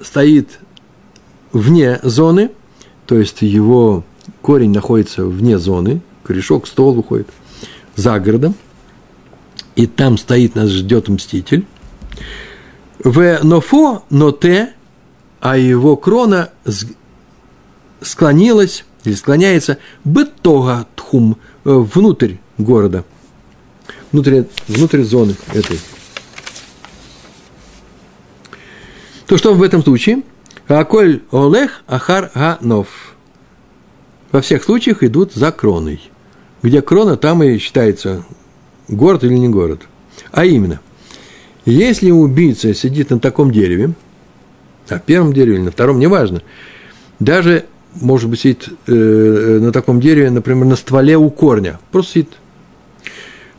стоит вне зоны, то есть его корень находится вне зоны, корешок, ствол выходит за городом, и там стоит, нас ждет мститель. В нофо, но те а его крона склонилась или склоняется бытога тхум э, внутрь города, внутрь, внутрь зоны этой. То что в этом случае? Аколь олех ахар ганов. Во всех случаях идут за кроной. Где крона, там и считается город или не город. А именно, если убийца сидит на таком дереве – на первом дереве или на втором, неважно. Даже, может быть, сидит э, э, на таком дереве, например, на стволе у корня, просто сидит.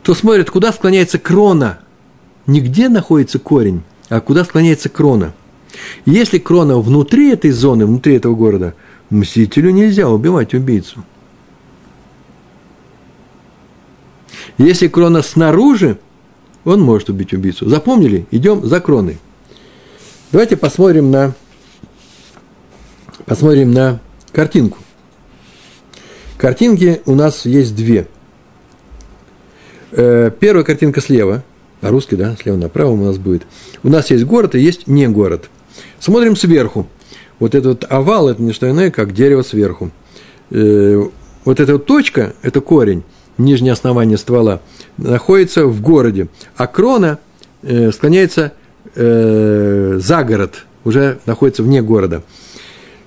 То смотрит, куда склоняется крона. Не где находится корень, а куда склоняется крона. Если крона внутри этой зоны, внутри этого города, мстителю нельзя убивать убийцу. Если крона снаружи, он может убить убийцу. Запомнили? Идем за кроной. Давайте посмотрим на, посмотрим на картинку. Картинки у нас есть две. Э, первая картинка слева, по-русски, да, слева направо у нас будет. У нас есть город и есть не город. Смотрим сверху. Вот этот овал – это не что иное, как дерево сверху. Э, вот эта вот точка – это корень, нижнее основание ствола, находится в городе, а крона э, склоняется за город, уже находится вне города.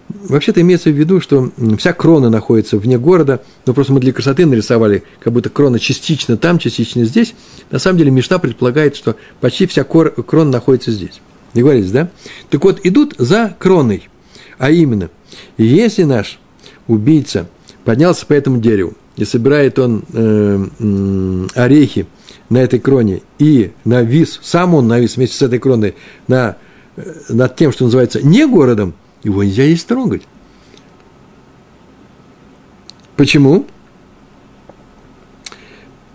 Вообще-то имеется в виду, что вся крона находится вне города, но просто мы для красоты нарисовали, как будто крона частично там, частично здесь. На самом деле Мишна предполагает, что почти вся крона находится здесь. Договорились, да? Так вот, идут за кроной. А именно, если наш убийца поднялся по этому дереву, и собирает он э, э, орехи на этой кроне, и навис, сам он навис вместе с этой кроной на, э, над тем, что называется не городом, его нельзя есть трогать. Почему?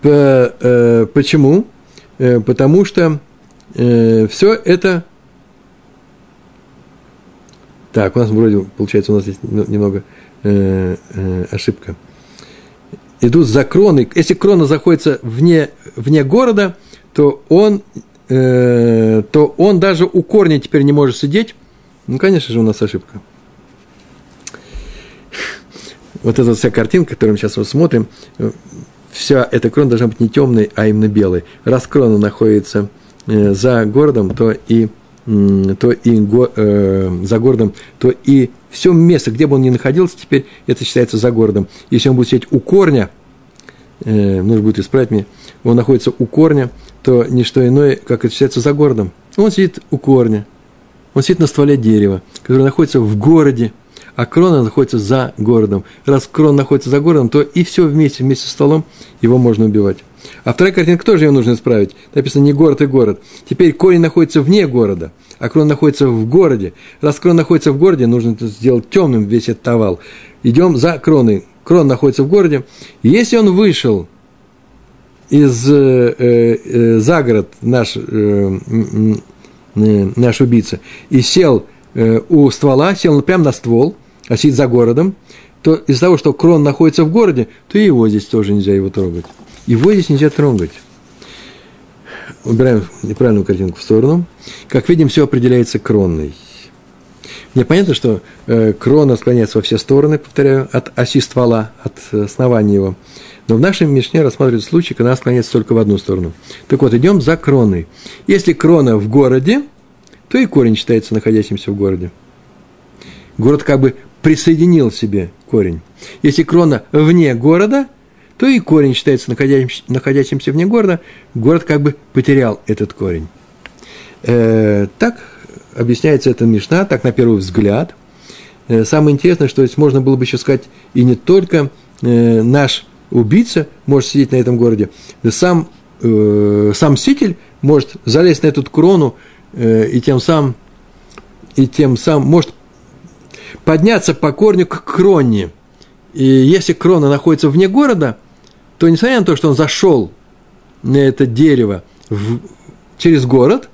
По, э, почему? Э, потому что э, все это так, у нас вроде, получается, у нас здесь немного э, э, ошибка. Идут за кроной. Если крона заходится вне, вне города, то он, э, то он даже у корня теперь не может сидеть. Ну, конечно же, у нас ошибка. Вот эта вся картинка, которую мы сейчас вот смотрим, вся эта крона должна быть не темной, а именно белой. Раз крона находится э, за городом, то и то и го, э, за городом, то и все место, где бы он ни находился, теперь это считается за городом. Если он будет сидеть у корня, э, нужно будет исправить мне, он находится у корня, то не что иное, как это считается за городом. Он сидит у корня, он сидит на стволе дерева, которое находится в городе, а крона находится за городом. Раз крон находится за городом, то и все вместе, вместе с столом его можно убивать. А вторая картинка тоже ее нужно исправить. Написано не город и город. Теперь корень находится вне города, а крон находится в городе. Раз крон находится в городе, нужно сделать темным весь этот овал. Идем за кроной. Крон находится в городе. Если он вышел из э, э, за город наш, э, э, наш убийца и сел э, у ствола, сел прямо на ствол, а сидит за городом, то из-за того, что крон находится в городе, то его здесь тоже нельзя его трогать. Его здесь нельзя трогать. Убираем неправильную картинку в сторону. Как видим, все определяется кронной. Мне понятно, что э, крона склоняется во все стороны, повторяю, от оси ствола, от основания его. Но в нашем Мишне рассматривается случай, когда она склоняется только в одну сторону. Так вот, идем за кроной. Если крона в городе, то и корень считается находящимся в городе. Город как бы присоединил себе корень. Если крона вне города – то и корень считается находящимся, находящимся вне города, город как бы потерял этот корень. Э, так объясняется это Мишна, так на первый взгляд. Э, самое интересное, что здесь можно было бы еще сказать, и не только э, наш убийца может сидеть на этом городе, сам, э, сам ситель может залезть на эту крону и тем самым и тем самым может подняться по корню к кроне. И если крона находится вне города – то несмотря на то, что он зашел на это дерево в, через город,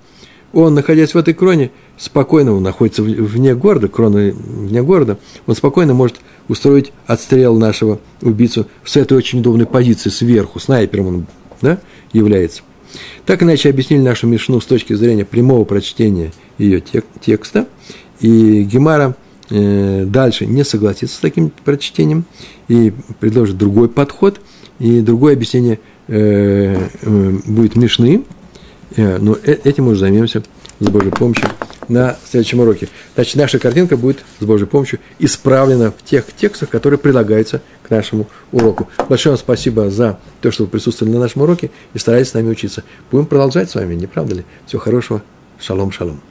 он, находясь в этой кроне, спокойно, он находится вне города, крона вне города, он спокойно может устроить отстрел нашего убийцу с этой очень удобной позиции сверху, снайпером он да, является. Так иначе объяснили нашу Мишну с точки зрения прямого прочтения ее тек- текста, и Гемара э, дальше не согласится с таким прочтением и предложит другой подход – и другое объяснение э, э, будет Мишны, э, но э, этим мы уже займемся с Божьей помощью на следующем уроке. Значит, наша картинка будет с Божьей помощью исправлена в тех текстах, которые прилагаются к нашему уроку. Большое вам спасибо за то, что вы присутствовали на нашем уроке и старались с нами учиться. Будем продолжать с вами, не правда ли? Всего хорошего. Шалом, шалом.